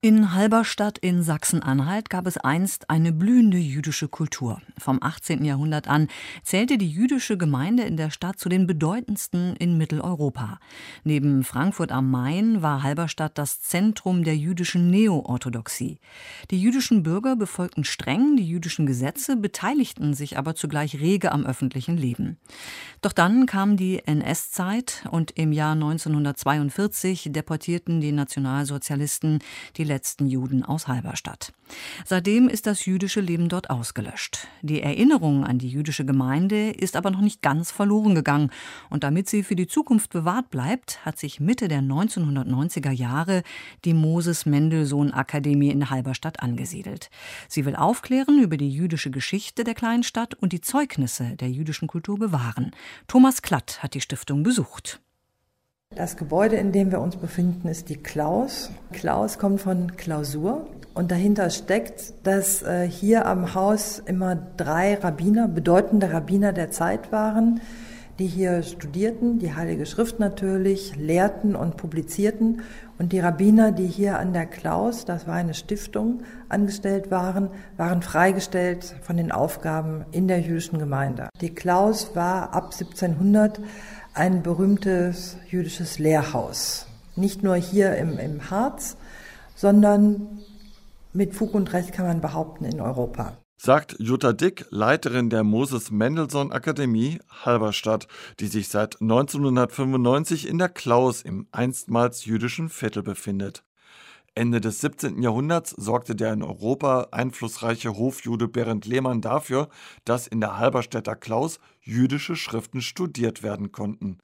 In Halberstadt in Sachsen-Anhalt gab es einst eine blühende jüdische Kultur. Vom 18. Jahrhundert an zählte die jüdische Gemeinde in der Stadt zu den bedeutendsten in Mitteleuropa. Neben Frankfurt am Main war Halberstadt das Zentrum der jüdischen Neo-Orthodoxie. Die jüdischen Bürger befolgten streng die jüdischen Gesetze, beteiligten sich aber zugleich rege am öffentlichen Leben. Doch dann kam die NS-Zeit und im Jahr 1942 deportierten die Nationalsozialisten die letzten Juden aus Halberstadt. Seitdem ist das jüdische Leben dort ausgelöscht. Die Erinnerung an die jüdische Gemeinde ist aber noch nicht ganz verloren gegangen. Und damit sie für die Zukunft bewahrt bleibt, hat sich Mitte der 1990er Jahre die Moses Mendelssohn Akademie in Halberstadt angesiedelt. Sie will aufklären über die jüdische Geschichte der kleinen Stadt und die Zeugnisse der jüdischen Kultur bewahren. Thomas Klatt hat die Stiftung besucht. Das Gebäude, in dem wir uns befinden, ist die Klaus. Klaus kommt von Klausur und dahinter steckt, dass äh, hier am Haus immer drei Rabbiner, bedeutende Rabbiner der Zeit waren, die hier studierten, die Heilige Schrift natürlich, lehrten und publizierten. Und die Rabbiner, die hier an der Klaus, das war eine Stiftung, angestellt waren, waren freigestellt von den Aufgaben in der jüdischen Gemeinde. Die Klaus war ab 1700 ein berühmtes jüdisches Lehrhaus. Nicht nur hier im, im Harz, sondern mit Fug und Recht kann man behaupten in Europa. Sagt Jutta Dick, Leiterin der Moses Mendelssohn Akademie Halberstadt, die sich seit 1995 in der Klaus im einstmals jüdischen Viertel befindet. Ende des 17. Jahrhunderts sorgte der in Europa einflussreiche Hofjude Berend Lehmann dafür, dass in der Halberstädter Klaus jüdische Schriften studiert werden konnten.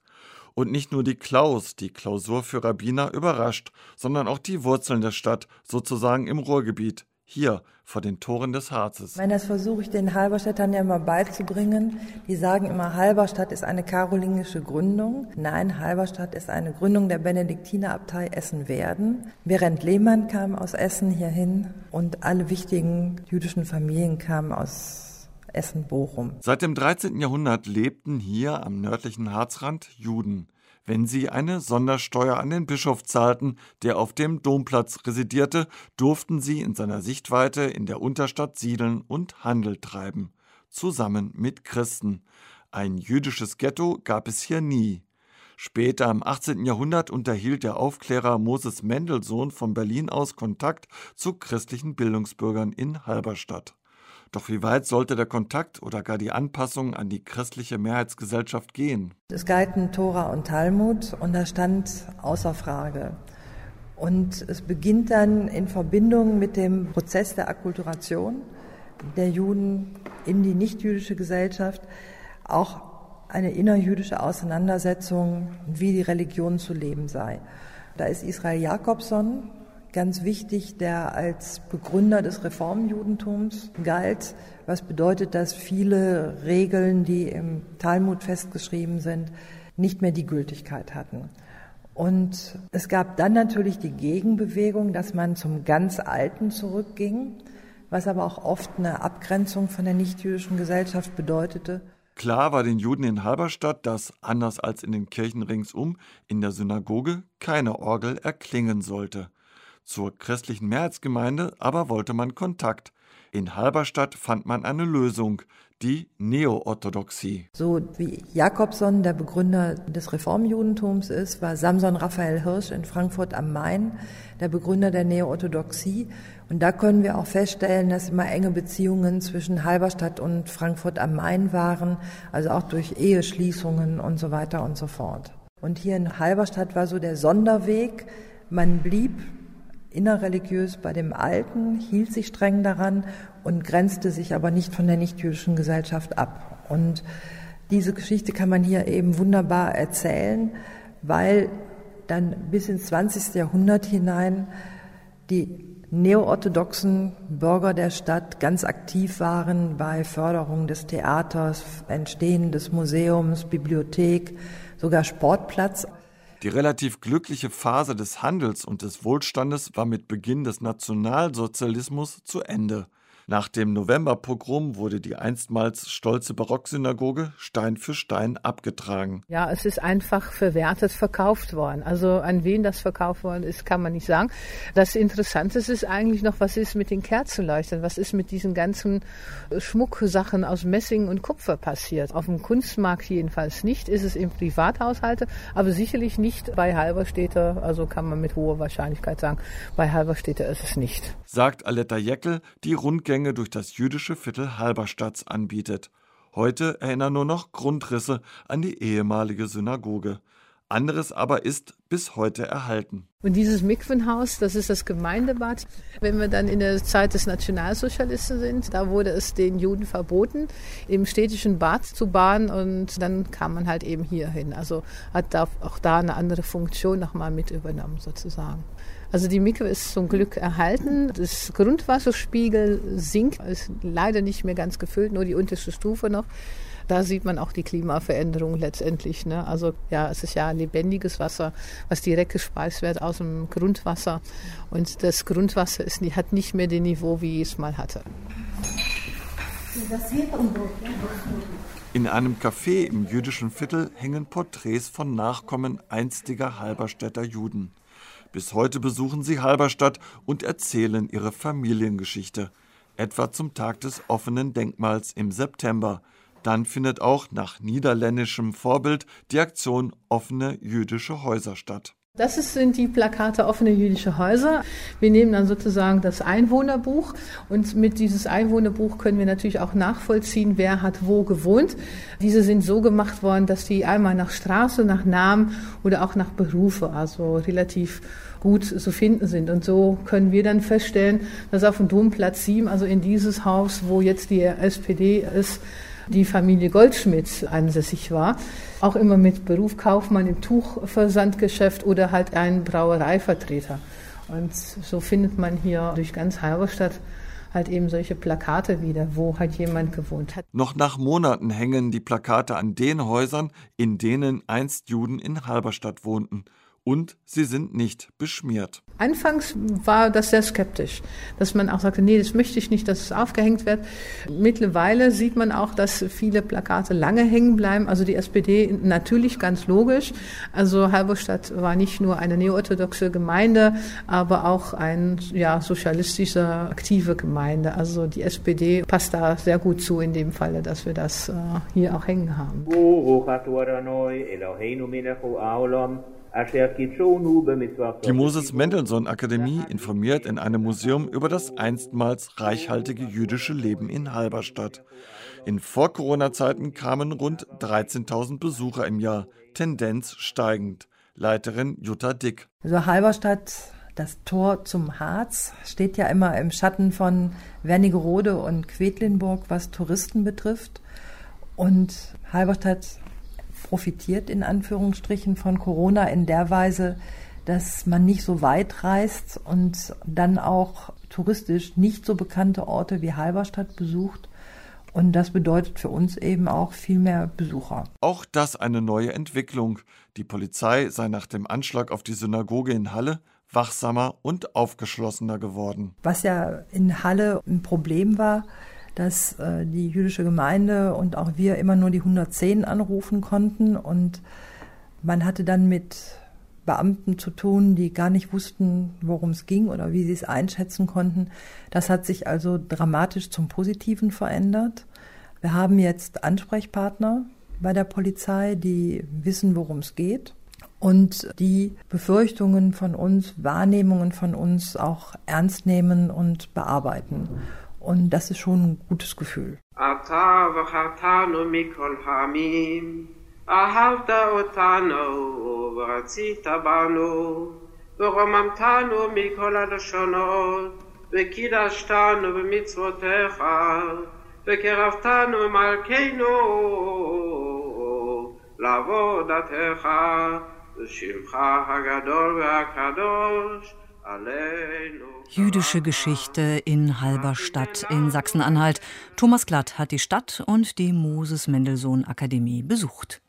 Und nicht nur die Klaus, die Klausur für Rabbiner, überrascht, sondern auch die Wurzeln der Stadt, sozusagen im Ruhrgebiet, hier vor den Toren des Harzes. Meine, das versuche ich den Halberstädtern ja immer beizubringen. Die sagen immer, Halberstadt ist eine karolingische Gründung. Nein, Halberstadt ist eine Gründung der Benediktinerabtei Essen-Werden. Berend Lehmann kam aus Essen hierhin und alle wichtigen jüdischen Familien kamen aus Essen-Bochum. Seit dem 13. Jahrhundert lebten hier am nördlichen Harzrand Juden wenn sie eine Sondersteuer an den Bischof zahlten, der auf dem Domplatz residierte, durften sie in seiner Sichtweite in der Unterstadt siedeln und Handel treiben, zusammen mit Christen. Ein jüdisches Ghetto gab es hier nie. Später im 18. Jahrhundert unterhielt der Aufklärer Moses Mendelssohn von Berlin aus Kontakt zu christlichen Bildungsbürgern in Halberstadt. Doch wie weit sollte der Kontakt oder gar die Anpassung an die christliche Mehrheitsgesellschaft gehen? Es galten Tora und Talmud und da stand außer Frage. Und es beginnt dann in Verbindung mit dem Prozess der Akkulturation der Juden in die nichtjüdische Gesellschaft auch eine innerjüdische Auseinandersetzung, wie die Religion zu leben sei. Da ist Israel Jakobson, ganz wichtig, der als Begründer des Reformjudentums galt, was bedeutet, dass viele Regeln, die im Talmud festgeschrieben sind, nicht mehr die Gültigkeit hatten. Und es gab dann natürlich die Gegenbewegung, dass man zum ganz Alten zurückging, was aber auch oft eine Abgrenzung von der nichtjüdischen Gesellschaft bedeutete. Klar war den Juden in Halberstadt, dass, anders als in den Kirchen ringsum, in der Synagoge keine Orgel erklingen sollte. Zur christlichen Mehrheitsgemeinde aber wollte man Kontakt. In Halberstadt fand man eine Lösung, die Neo-Orthodoxie. So wie Jakobson der Begründer des Reformjudentums ist, war Samson Raphael Hirsch in Frankfurt am Main der Begründer der Neo-Orthodoxie. Und da können wir auch feststellen, dass immer enge Beziehungen zwischen Halberstadt und Frankfurt am Main waren, also auch durch Eheschließungen und so weiter und so fort. Und hier in Halberstadt war so der Sonderweg. Man blieb innerreligiös bei dem Alten, hielt sich streng daran und grenzte sich aber nicht von der nichtjüdischen Gesellschaft ab. Und diese Geschichte kann man hier eben wunderbar erzählen, weil dann bis ins 20. Jahrhundert hinein die neoorthodoxen Bürger der Stadt ganz aktiv waren bei Förderung des Theaters, Entstehen des Museums, Bibliothek, sogar Sportplatz. Die relativ glückliche Phase des Handels und des Wohlstandes war mit Beginn des Nationalsozialismus zu Ende. Nach dem Novemberpogrom wurde die einstmals stolze Barocksynagoge Stein für Stein abgetragen. Ja, es ist einfach verwertet verkauft worden. Also an wen das verkauft worden ist, kann man nicht sagen. Das Interessante ist eigentlich noch, was ist mit den Kerzenleuchtern? Was ist mit diesen ganzen Schmucksachen aus Messing und Kupfer passiert? Auf dem Kunstmarkt jedenfalls nicht. Ist es im Privathaushalte, aber sicherlich nicht bei Halberstädter. Also kann man mit hoher Wahrscheinlichkeit sagen, bei Halberstädter ist es nicht. Sagt Aletta Jeckel, die Rundgänge Rundgänge durch das jüdische Viertel Halberstadt anbietet. Heute erinnern nur noch Grundrisse an die ehemalige Synagoge. Anderes aber ist bis heute erhalten. Und dieses Mikwenhaus, das ist das Gemeindebad. Wenn wir dann in der Zeit des Nationalsozialisten sind, da wurde es den Juden verboten, im städtischen Bad zu baden und dann kam man halt eben hier hin. Also hat da auch da eine andere Funktion nochmal mit übernommen sozusagen. Also die Mikro ist zum Glück erhalten. Das Grundwasserspiegel sinkt, ist leider nicht mehr ganz gefüllt, nur die unterste Stufe noch. Da sieht man auch die Klimaveränderung letztendlich. Ne? Also ja, es ist ja lebendiges Wasser, was direkt gespeist wird aus dem Grundwasser. Und das Grundwasser ist, hat nicht mehr den Niveau, wie es mal hatte. In einem Café im jüdischen Viertel hängen Porträts von Nachkommen einstiger Halberstädter Juden. Bis heute besuchen sie Halberstadt und erzählen ihre Familiengeschichte, etwa zum Tag des offenen Denkmals im September. Dann findet auch nach niederländischem Vorbild die Aktion Offene jüdische Häuser statt. Das sind die Plakate offene jüdische Häuser. Wir nehmen dann sozusagen das Einwohnerbuch und mit dieses Einwohnerbuch können wir natürlich auch nachvollziehen, wer hat wo gewohnt. Diese sind so gemacht worden, dass die einmal nach Straße, nach Namen oder auch nach Berufe, also relativ gut zu finden sind. Und so können wir dann feststellen, dass auf dem Domplatz 7, also in dieses Haus, wo jetzt die SPD ist, die Familie Goldschmidt ansässig war. Auch immer mit Beruf Kaufmann im Tuchversandgeschäft oder halt ein Brauereivertreter. Und so findet man hier durch ganz Halberstadt halt eben solche Plakate wieder, wo halt jemand gewohnt hat. Noch nach Monaten hängen die Plakate an den Häusern, in denen einst Juden in Halberstadt wohnten und sie sind nicht beschmiert. Anfangs war das sehr skeptisch, dass man auch sagte, nee, das möchte ich nicht, dass es aufgehängt wird. Mittlerweile sieht man auch, dass viele Plakate lange hängen bleiben. Also die SPD natürlich ganz logisch. Also Halberstadt war nicht nur eine neoorthodoxe Gemeinde, aber auch ein ja, sozialistische aktive Gemeinde. Also die SPD passt da sehr gut zu in dem Falle, dass wir das äh, hier auch hängen haben. Die Moses Mendelssohn Akademie informiert in einem Museum über das einstmals reichhaltige jüdische Leben in Halberstadt. In Vor-Corona-Zeiten kamen rund 13.000 Besucher im Jahr, Tendenz steigend. Leiterin Jutta Dick. Also Halberstadt, das Tor zum Harz, steht ja immer im Schatten von Wernigerode und Quedlinburg, was Touristen betrifft. Und Halberstadt profitiert in Anführungsstrichen von Corona in der Weise, dass man nicht so weit reist und dann auch touristisch nicht so bekannte Orte wie Halberstadt besucht. Und das bedeutet für uns eben auch viel mehr Besucher. Auch das eine neue Entwicklung. Die Polizei sei nach dem Anschlag auf die Synagoge in Halle wachsamer und aufgeschlossener geworden. Was ja in Halle ein Problem war, dass äh, die jüdische Gemeinde und auch wir immer nur die 110 anrufen konnten und man hatte dann mit Beamten zu tun, die gar nicht wussten, worum es ging oder wie sie es einschätzen konnten. Das hat sich also dramatisch zum Positiven verändert. Wir haben jetzt Ansprechpartner bei der Polizei, die wissen, worum es geht und die Befürchtungen von uns, Wahrnehmungen von uns auch ernst nehmen und bearbeiten. Und das ist schon ein gutes Gefühl. אהבת אותנו ורצית בנו ורוממתנו מכל הלשונות וקידשתנו במצוותיך וקרבתנו מלכנו לעבודתך ושמך הגדול והקדוש Jüdische Geschichte in Halberstadt in Sachsen-Anhalt. Thomas Glatt hat die Stadt und die Moses Mendelssohn Akademie besucht.